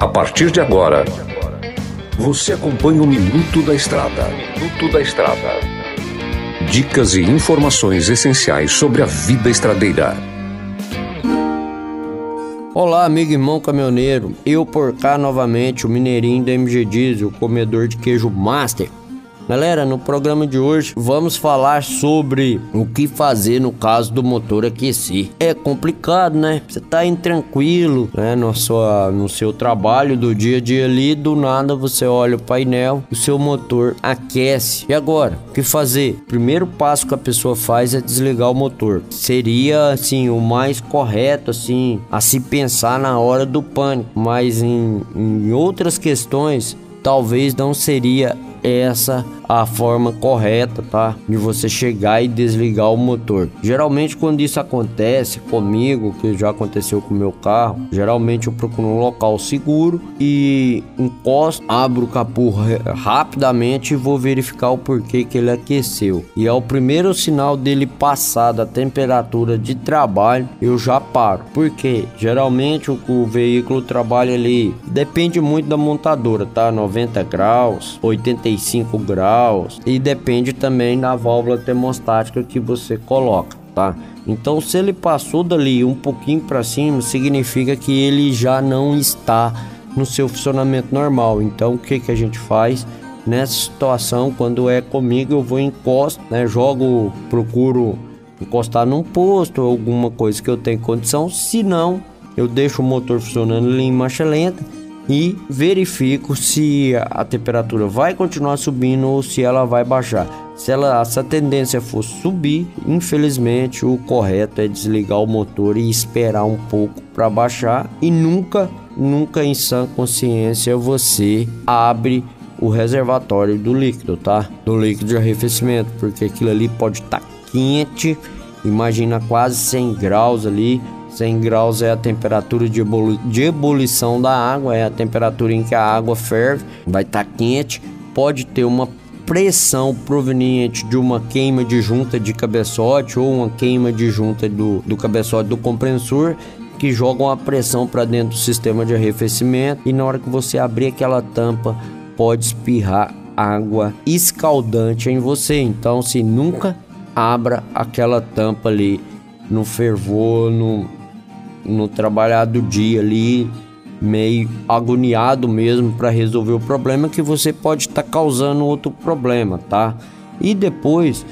A partir de agora, você acompanha o Minuto da Estrada. Minuto da Estrada. Dicas e informações essenciais sobre a vida estradeira. Olá, amigo irmão caminhoneiro. Eu por cá novamente, o mineirinho da MG Diesel, comedor de queijo master. Galera, no programa de hoje vamos falar sobre o que fazer no caso do motor aquecer. É complicado, né? Você tá intranquilo, né? No, sua, no seu trabalho do dia a dia ali, do nada você olha o painel, o seu motor aquece. E agora? O que fazer? Primeiro passo que a pessoa faz é desligar o motor. Seria, assim, o mais correto, assim, a se pensar na hora do pânico. Mas em, em outras questões, talvez não seria essa a forma correta, tá? De você chegar e desligar o motor. Geralmente quando isso acontece comigo, que já aconteceu com o meu carro, geralmente eu procuro um local seguro e encosto, abro o capô rapidamente e vou verificar o porquê que ele aqueceu. E é o primeiro sinal dele passar da temperatura de trabalho, eu já paro. Porque geralmente o, o veículo trabalha ali, depende muito da montadora, tá? 90 graus, 85 graus graus e depende também da válvula termostática que você coloca, tá? Então, se ele passou dali um pouquinho para cima, significa que ele já não está no seu funcionamento normal. Então, o que que a gente faz? Nessa situação, quando é comigo, eu vou encosto, né? Jogo, procuro encostar num posto, alguma coisa que eu tenho condição. Se não, eu deixo o motor funcionando em marcha lenta e verifico se a temperatura vai continuar subindo ou se ela vai baixar. Se ela, essa tendência for subir, infelizmente o correto é desligar o motor e esperar um pouco para baixar e nunca, nunca em sã consciência você abre o reservatório do líquido, tá? Do líquido de arrefecimento, porque aquilo ali pode estar tá quente, imagina quase 100 graus ali 100 graus é a temperatura de, ebuli de ebulição da água, é a temperatura em que a água ferve, vai estar tá quente, pode ter uma pressão proveniente de uma queima de junta de cabeçote ou uma queima de junta do, do cabeçote do compressor que jogam a pressão para dentro do sistema de arrefecimento e na hora que você abrir aquela tampa pode espirrar água escaldante em você. Então, se nunca abra aquela tampa ali no fervor, no, no trabalhar do dia ali, meio agoniado mesmo para resolver o problema que você pode estar tá causando outro problema, tá? E depois,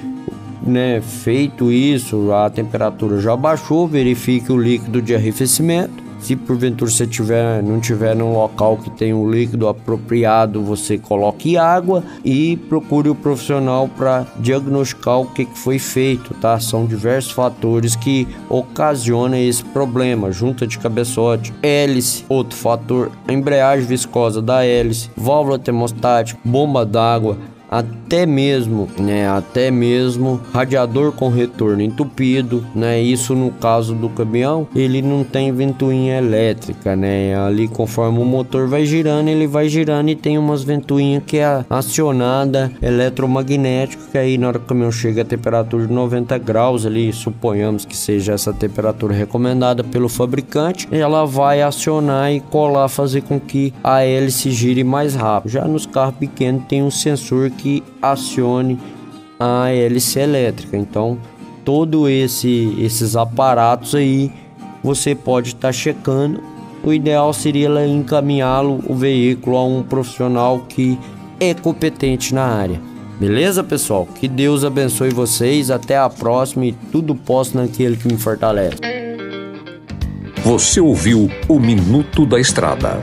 né, feito isso, a temperatura já baixou, verifique o líquido de arrefecimento se porventura você tiver, não tiver num local que tem um líquido apropriado, você coloque água e procure o profissional para diagnosticar o que, que foi feito, tá? São diversos fatores que ocasionam esse problema, junta de cabeçote, hélice, outro fator, embreagem viscosa da hélice, válvula termostática, bomba d'água, até mesmo, né, até mesmo radiador com retorno entupido, né? Isso no caso do caminhão, ele não tem ventoinha elétrica, né? Ali conforme o motor vai girando, ele vai girando e tem umas ventoinhas que é acionada eletromagnético, que aí na hora que o caminhão chega a temperatura de 90 graus ali, suponhamos que seja essa temperatura recomendada pelo fabricante, ela vai acionar e colar, fazer com que a hélice gire mais rápido. Já nos carros pequenos tem um sensor que acione a hélice elétrica. Então, todo esse esses aparatos aí você pode estar tá checando. O ideal seria encaminhá-lo o veículo a um profissional que é competente na área. Beleza, pessoal? Que Deus abençoe vocês. Até a próxima e tudo posso naquele que me fortalece. Você ouviu o Minuto da Estrada.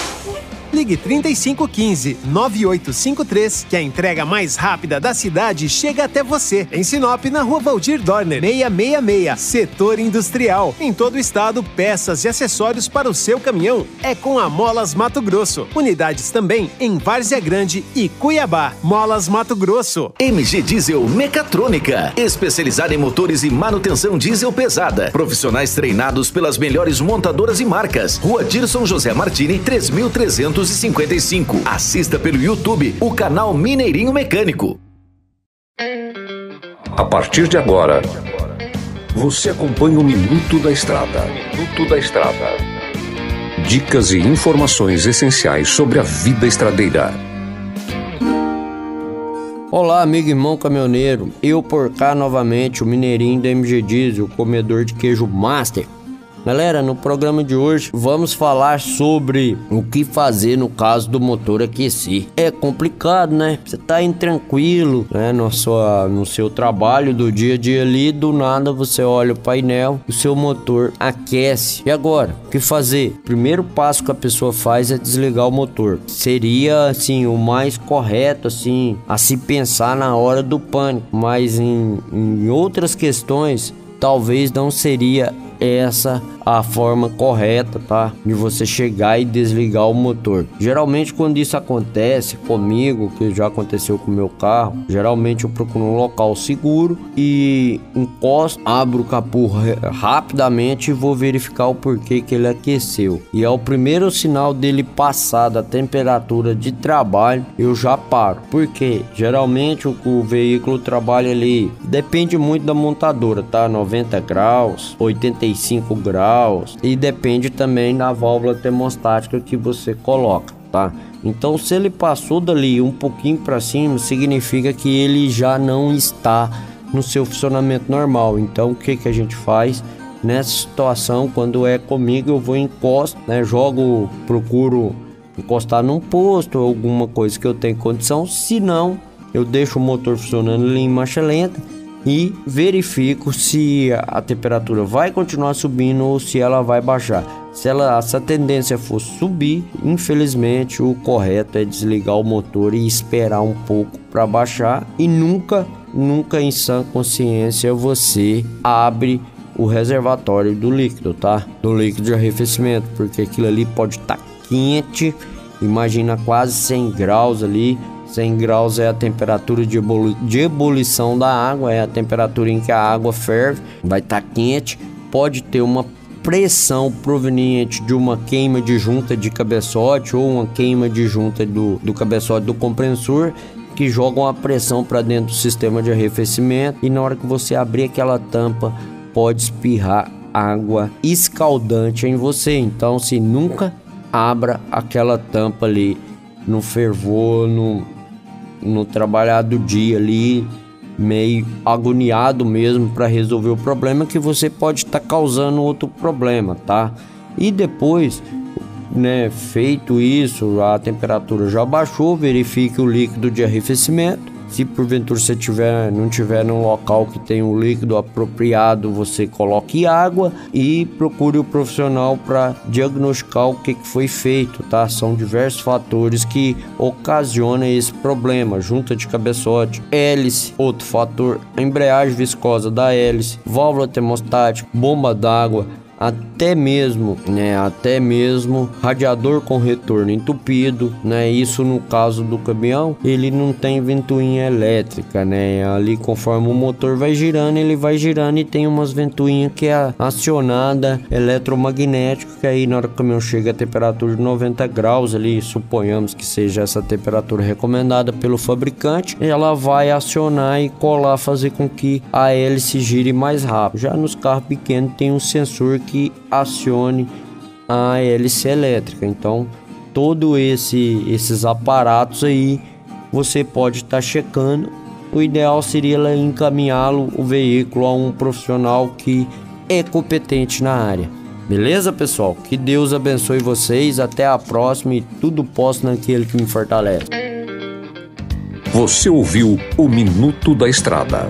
Ligue 3515 9853 que a entrega mais rápida da cidade chega até você. Em Sinop, na rua Valdir Dorner, 666, setor industrial. Em todo o estado, peças e acessórios para o seu caminhão é com a Molas Mato Grosso. Unidades também em Várzea Grande e Cuiabá. Molas Mato Grosso. MG Diesel Mecatrônica, especializada em motores e manutenção diesel pesada. Profissionais treinados pelas melhores montadoras e marcas. Rua Dirson José Martini, 3300 255. Assista pelo YouTube o canal Mineirinho Mecânico. A partir de agora, você acompanha o Minuto da Estrada. Minuto da Estrada. Dicas e informações essenciais sobre a vida estradeira. Olá, amigo e irmão caminhoneiro. Eu por cá novamente, o Mineirinho da MG Diesel, comedor de queijo Master. Galera, no programa de hoje vamos falar sobre o que fazer no caso do motor aquecer. É complicado, né? Você tá indo tranquilo, né? No, sua, no seu trabalho do dia a dia ali, do nada você olha o painel, o seu motor aquece. E agora? O que fazer? Primeiro passo que a pessoa faz é desligar o motor. Seria, assim, o mais correto, assim, a se pensar na hora do pânico. Mas em, em outras questões, talvez não seria essa a forma correta, tá? De você chegar e desligar o motor. Geralmente quando isso acontece comigo, que já aconteceu com o meu carro, geralmente eu procuro um local seguro e encosto, abro o capô rapidamente e vou verificar o porquê que ele aqueceu. E é o primeiro sinal dele passar da temperatura de trabalho, eu já paro. Porque geralmente o, o veículo trabalha ali, depende muito da montadora, tá? 90 graus, 85 graus graus e depende também da válvula termostática que você coloca, tá? Então, se ele passou dali um pouquinho para cima, significa que ele já não está no seu funcionamento normal. Então, o que que a gente faz? Nessa situação, quando é comigo, eu vou encosto, né? Jogo, procuro encostar num posto, alguma coisa que eu tenho condição. Se não, eu deixo o motor funcionando em marcha lenta e verifico se a temperatura vai continuar subindo ou se ela vai baixar. Se ela, essa tendência for subir, infelizmente o correto é desligar o motor e esperar um pouco para baixar e nunca, nunca em sã consciência você abre o reservatório do líquido, tá? Do líquido de arrefecimento, porque aquilo ali pode estar tá quente, imagina quase 100 graus ali, 100 graus é a temperatura de, ebuli de ebulição da água, é a temperatura em que a água ferve, vai estar tá quente, pode ter uma pressão proveniente de uma queima de junta de cabeçote ou uma queima de junta do, do cabeçote do compressor que jogam a pressão para dentro do sistema de arrefecimento e na hora que você abrir aquela tampa pode espirrar água escaldante em você. Então, se nunca abra aquela tampa ali no fervor, no, no trabalhar do dia ali, meio agoniado mesmo para resolver o problema que você pode estar tá causando outro problema, tá? E depois, né, feito isso, a temperatura já baixou, verifique o líquido de arrefecimento se porventura você tiver, não tiver num local que tem um líquido apropriado, você coloque água e procure o profissional para diagnosticar o que, que foi feito, tá? São diversos fatores que ocasionam esse problema. Junta de cabeçote, hélice, outro fator, embreagem viscosa da hélice, válvula termostática, bomba d'água, até mesmo, né, até mesmo radiador com retorno entupido, né? Isso no caso do caminhão, ele não tem ventoinha elétrica, né? Ali conforme o motor vai girando, ele vai girando e tem umas ventoinhas que é acionada eletromagnética, que aí na hora que o caminhão chega a temperatura de 90 graus ali, suponhamos que seja essa temperatura recomendada pelo fabricante, ela vai acionar e colar, fazer com que a hélice gire mais rápido. Já nos carros pequenos tem um sensor que que acione a hélice elétrica. Então, todo esse esses aparatos aí você pode estar tá checando. O ideal seria encaminhá-lo o veículo a um profissional que é competente na área. Beleza, pessoal? Que Deus abençoe vocês. Até a próxima e tudo posso naquele que me fortalece. Você ouviu o Minuto da Estrada.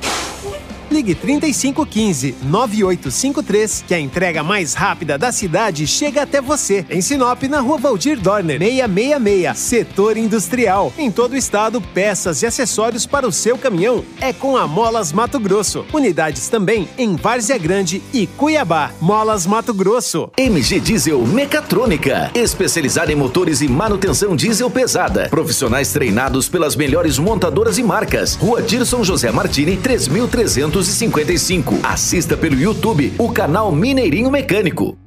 Ligue Ligue 3515 9853 que a entrega mais rápida da cidade chega até você. Em Sinop, na Rua Valdir Dorner, 666, Setor Industrial. Em todo o estado, peças e acessórios para o seu caminhão é com a Molas Mato Grosso. Unidades também em Várzea Grande e Cuiabá. Molas Mato Grosso. MG Diesel Mecatrônica, especializada em motores e manutenção diesel pesada. Profissionais treinados pelas melhores montadoras e marcas. Rua Dirson José Martini, 3355. Assista pelo YouTube o canal Mineirinho Mecânico.